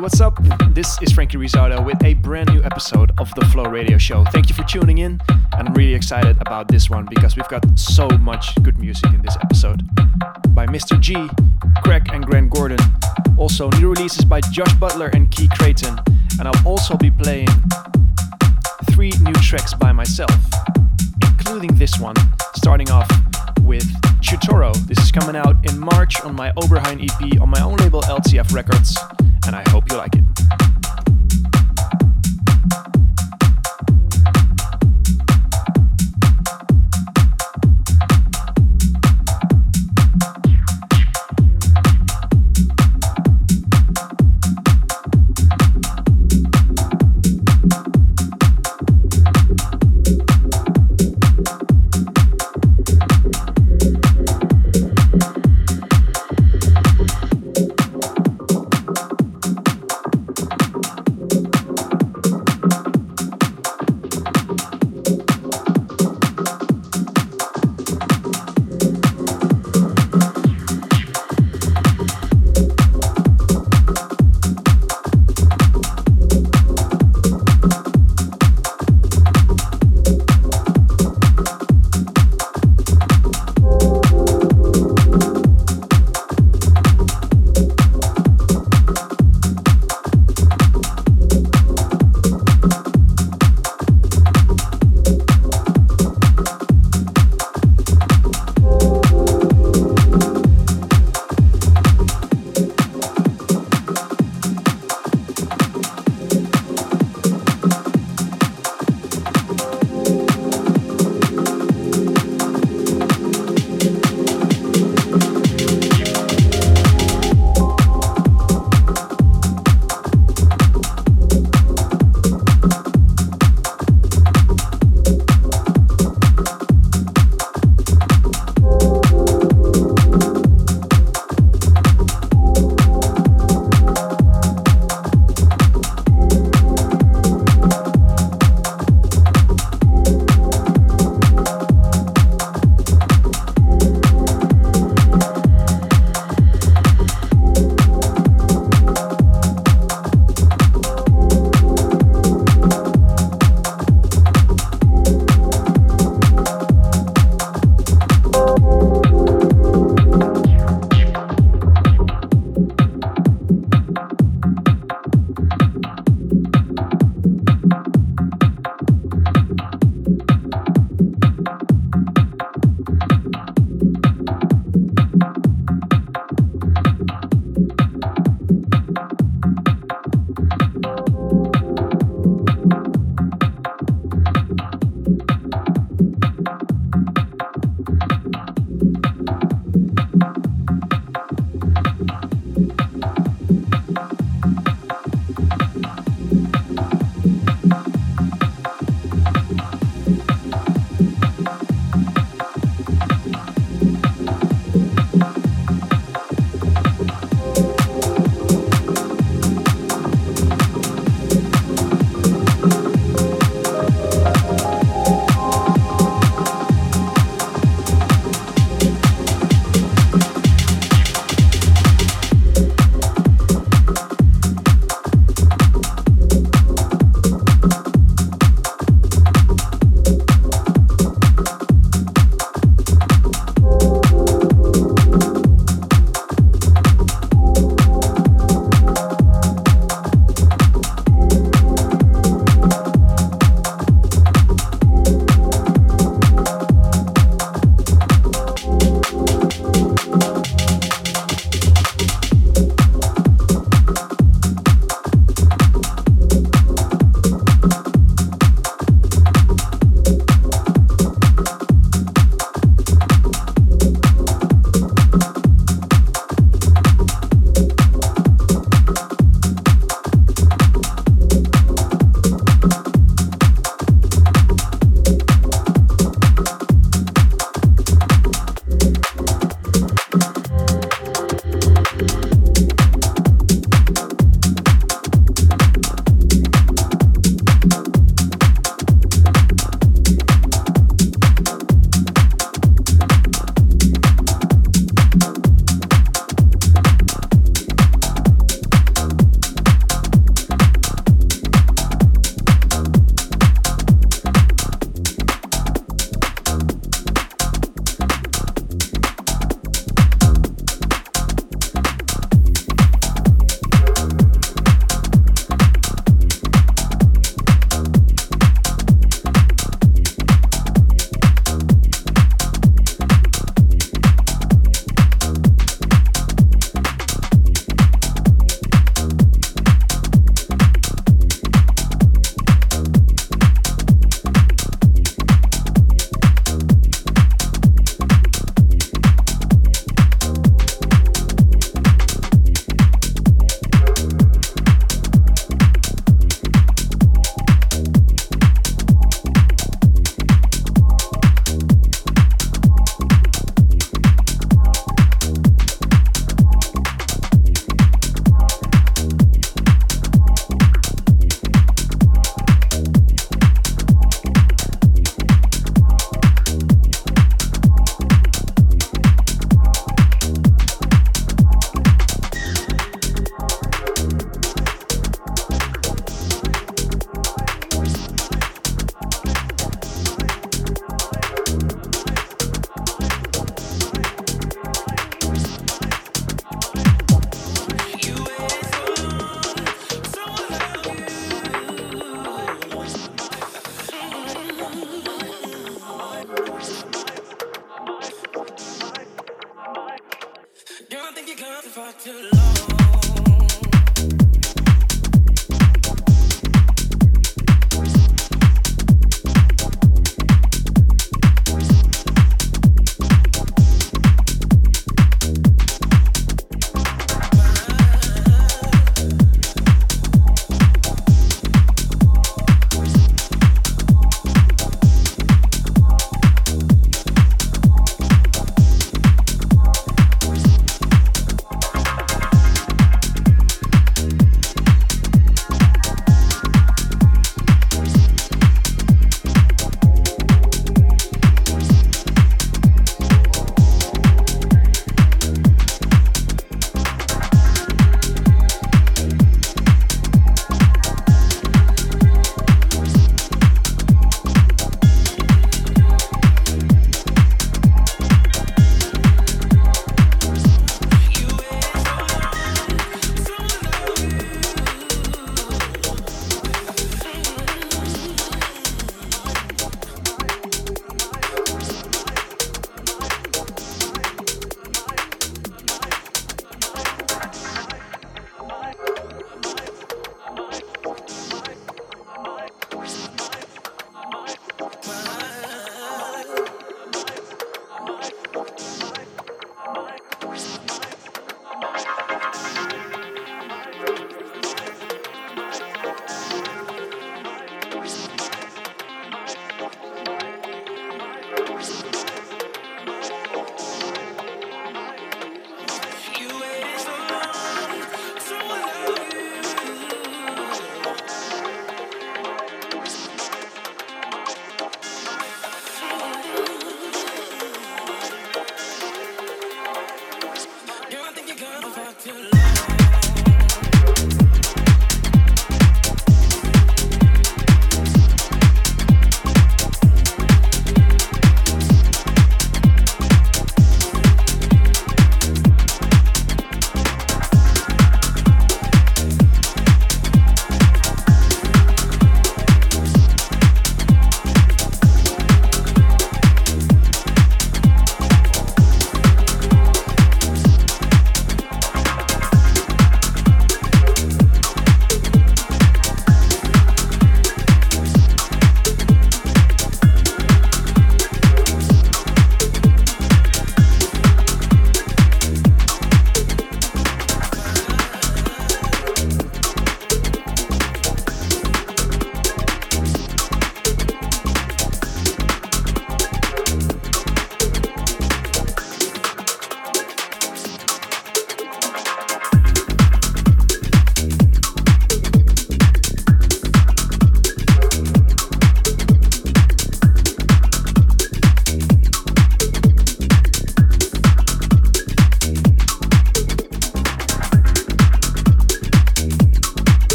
what's up? This is Franky Rizardo with a brand new episode of the Flow Radio Show. Thank you for tuning in, and I'm really excited about this one because we've got so much good music in this episode. By Mr. G, Craig and Grant Gordon. Also, new releases by Josh Butler and Key Creighton. And I'll also be playing three new tracks by myself, including this one, starting off with Chutoro. This is coming out in March on my Oberheim EP on my own label LTF Records, and I hope you like it.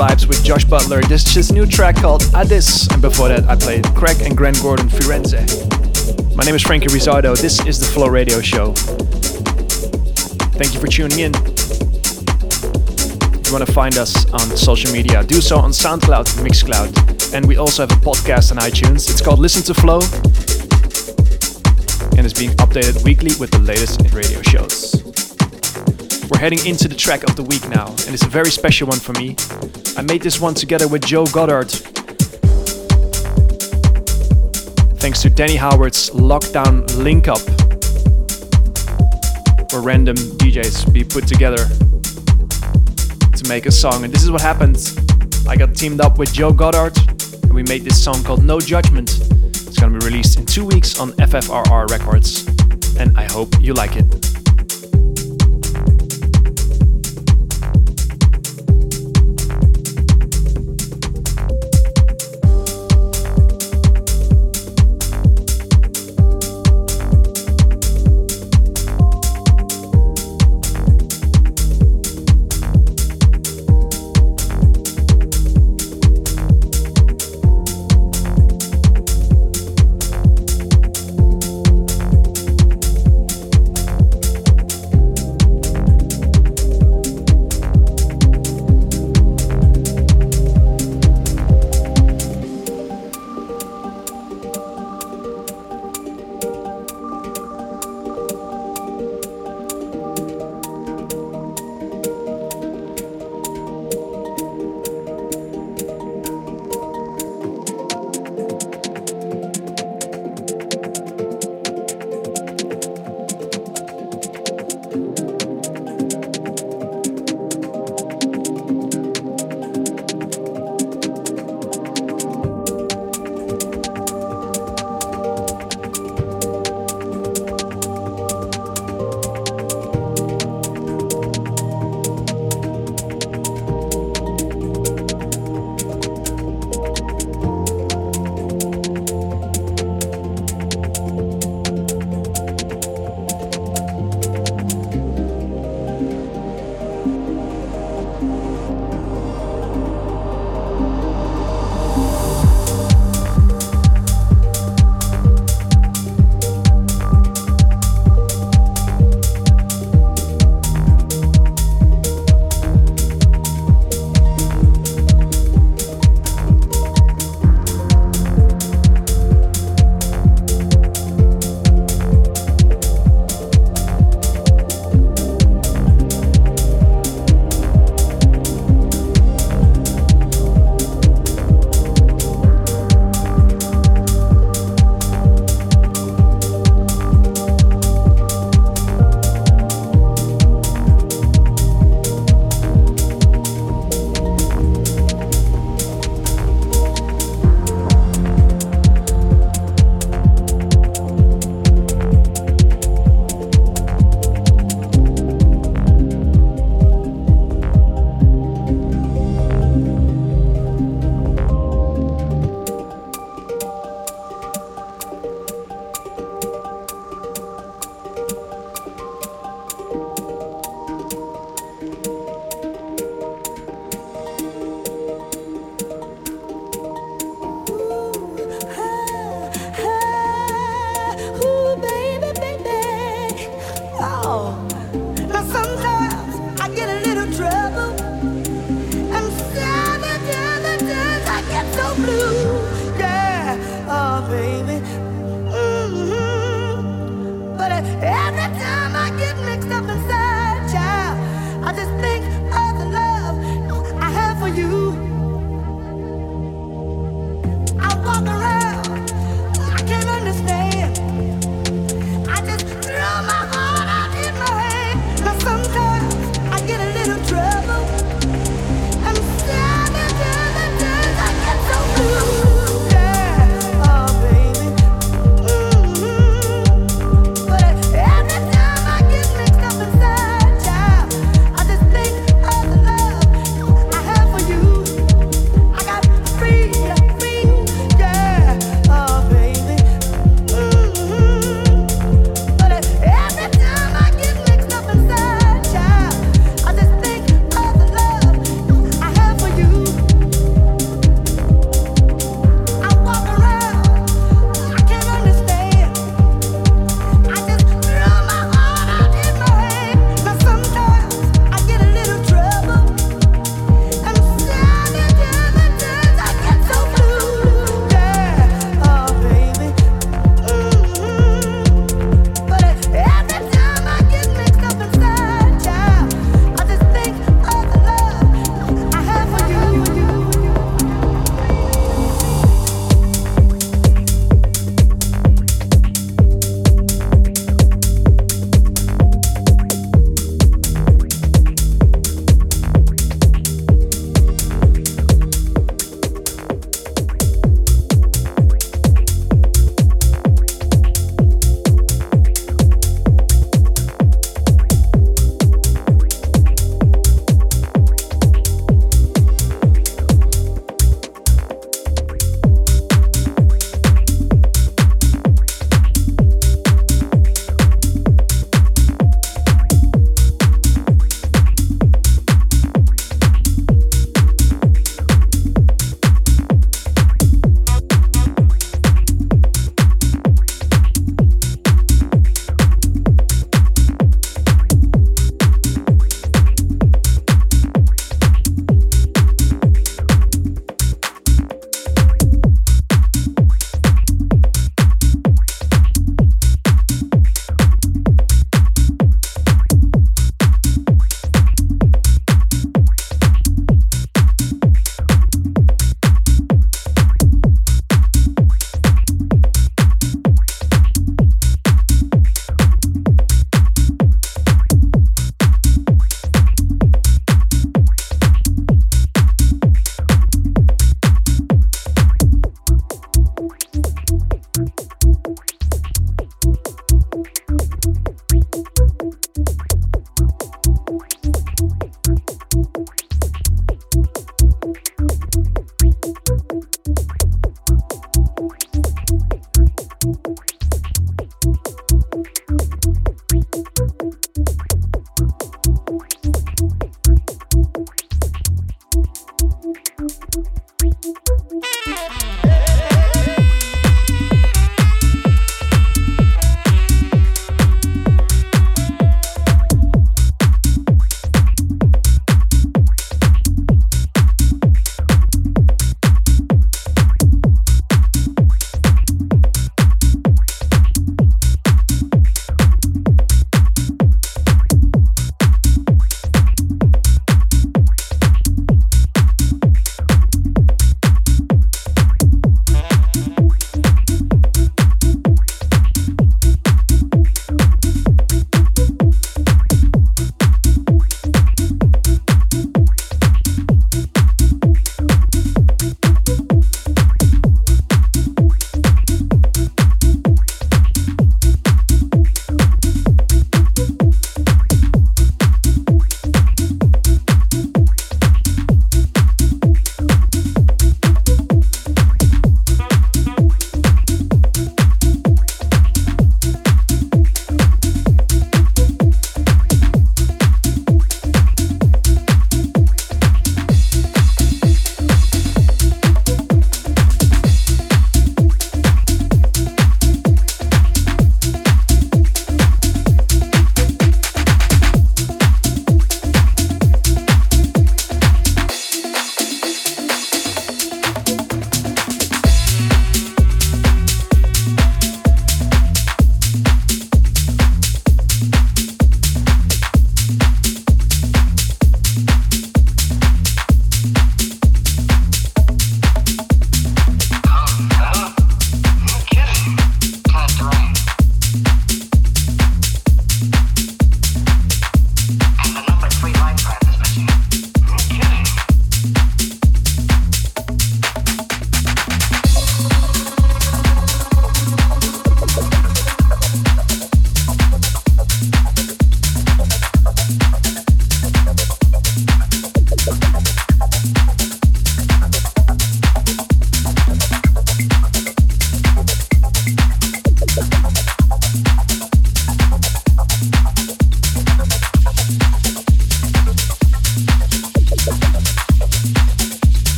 Vibes with Josh Butler. This is his new track called Addis, and before that, I played Craig and Grant Gordon Firenze. My name is Franky Rizardo. This is the Flow Radio Show. Thank you for tuning in. If you want to find us on social media, do so on SoundCloud, Mixcloud, and we also have a podcast on iTunes. It's called Listen to Flow, and it's being updated weekly with the latest radio shows. We're heading into the track of the week now, and it's a very special one for me. I made this one together with Joe Goddard. Thanks to Danny Howard's Lockdown Link Up, where random DJs be put together to make a song. And this is what happened. I got teamed up with Joe Goddard, and we made this song called No Judgment. It's gonna be released in two weeks on FFRR Records, and I hope you like it.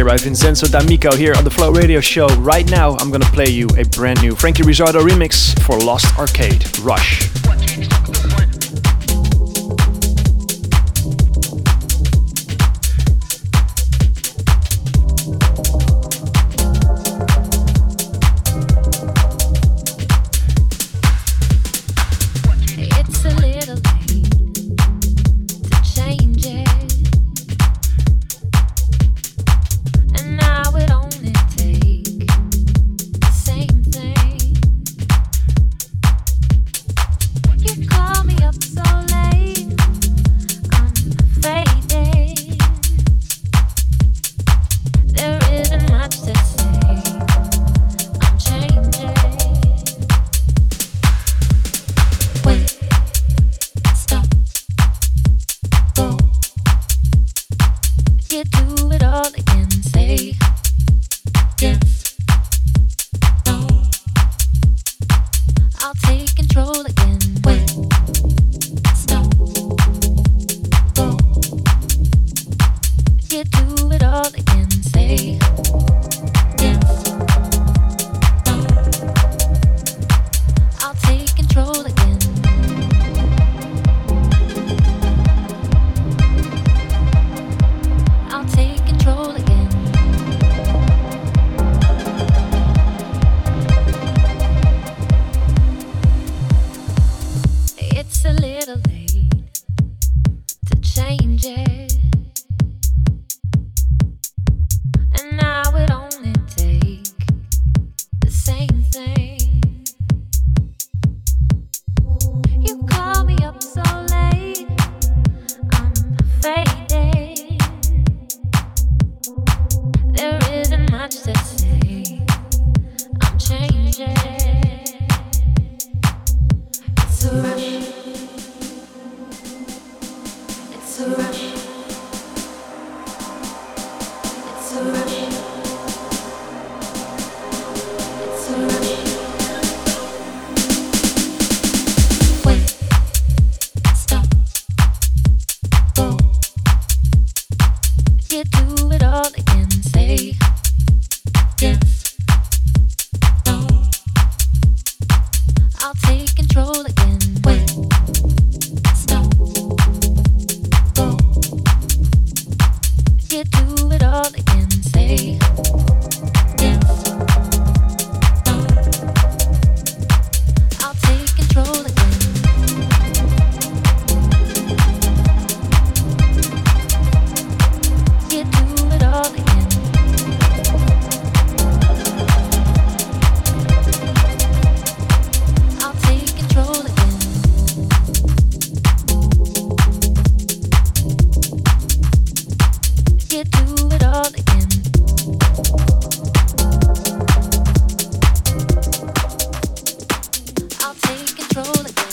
Here by Vincenzo D'Amico here on the Flow Radio Show. Right now, I'm gonna play you a brand new Franky Rizardo remix for Lost Arcade Rush. control again.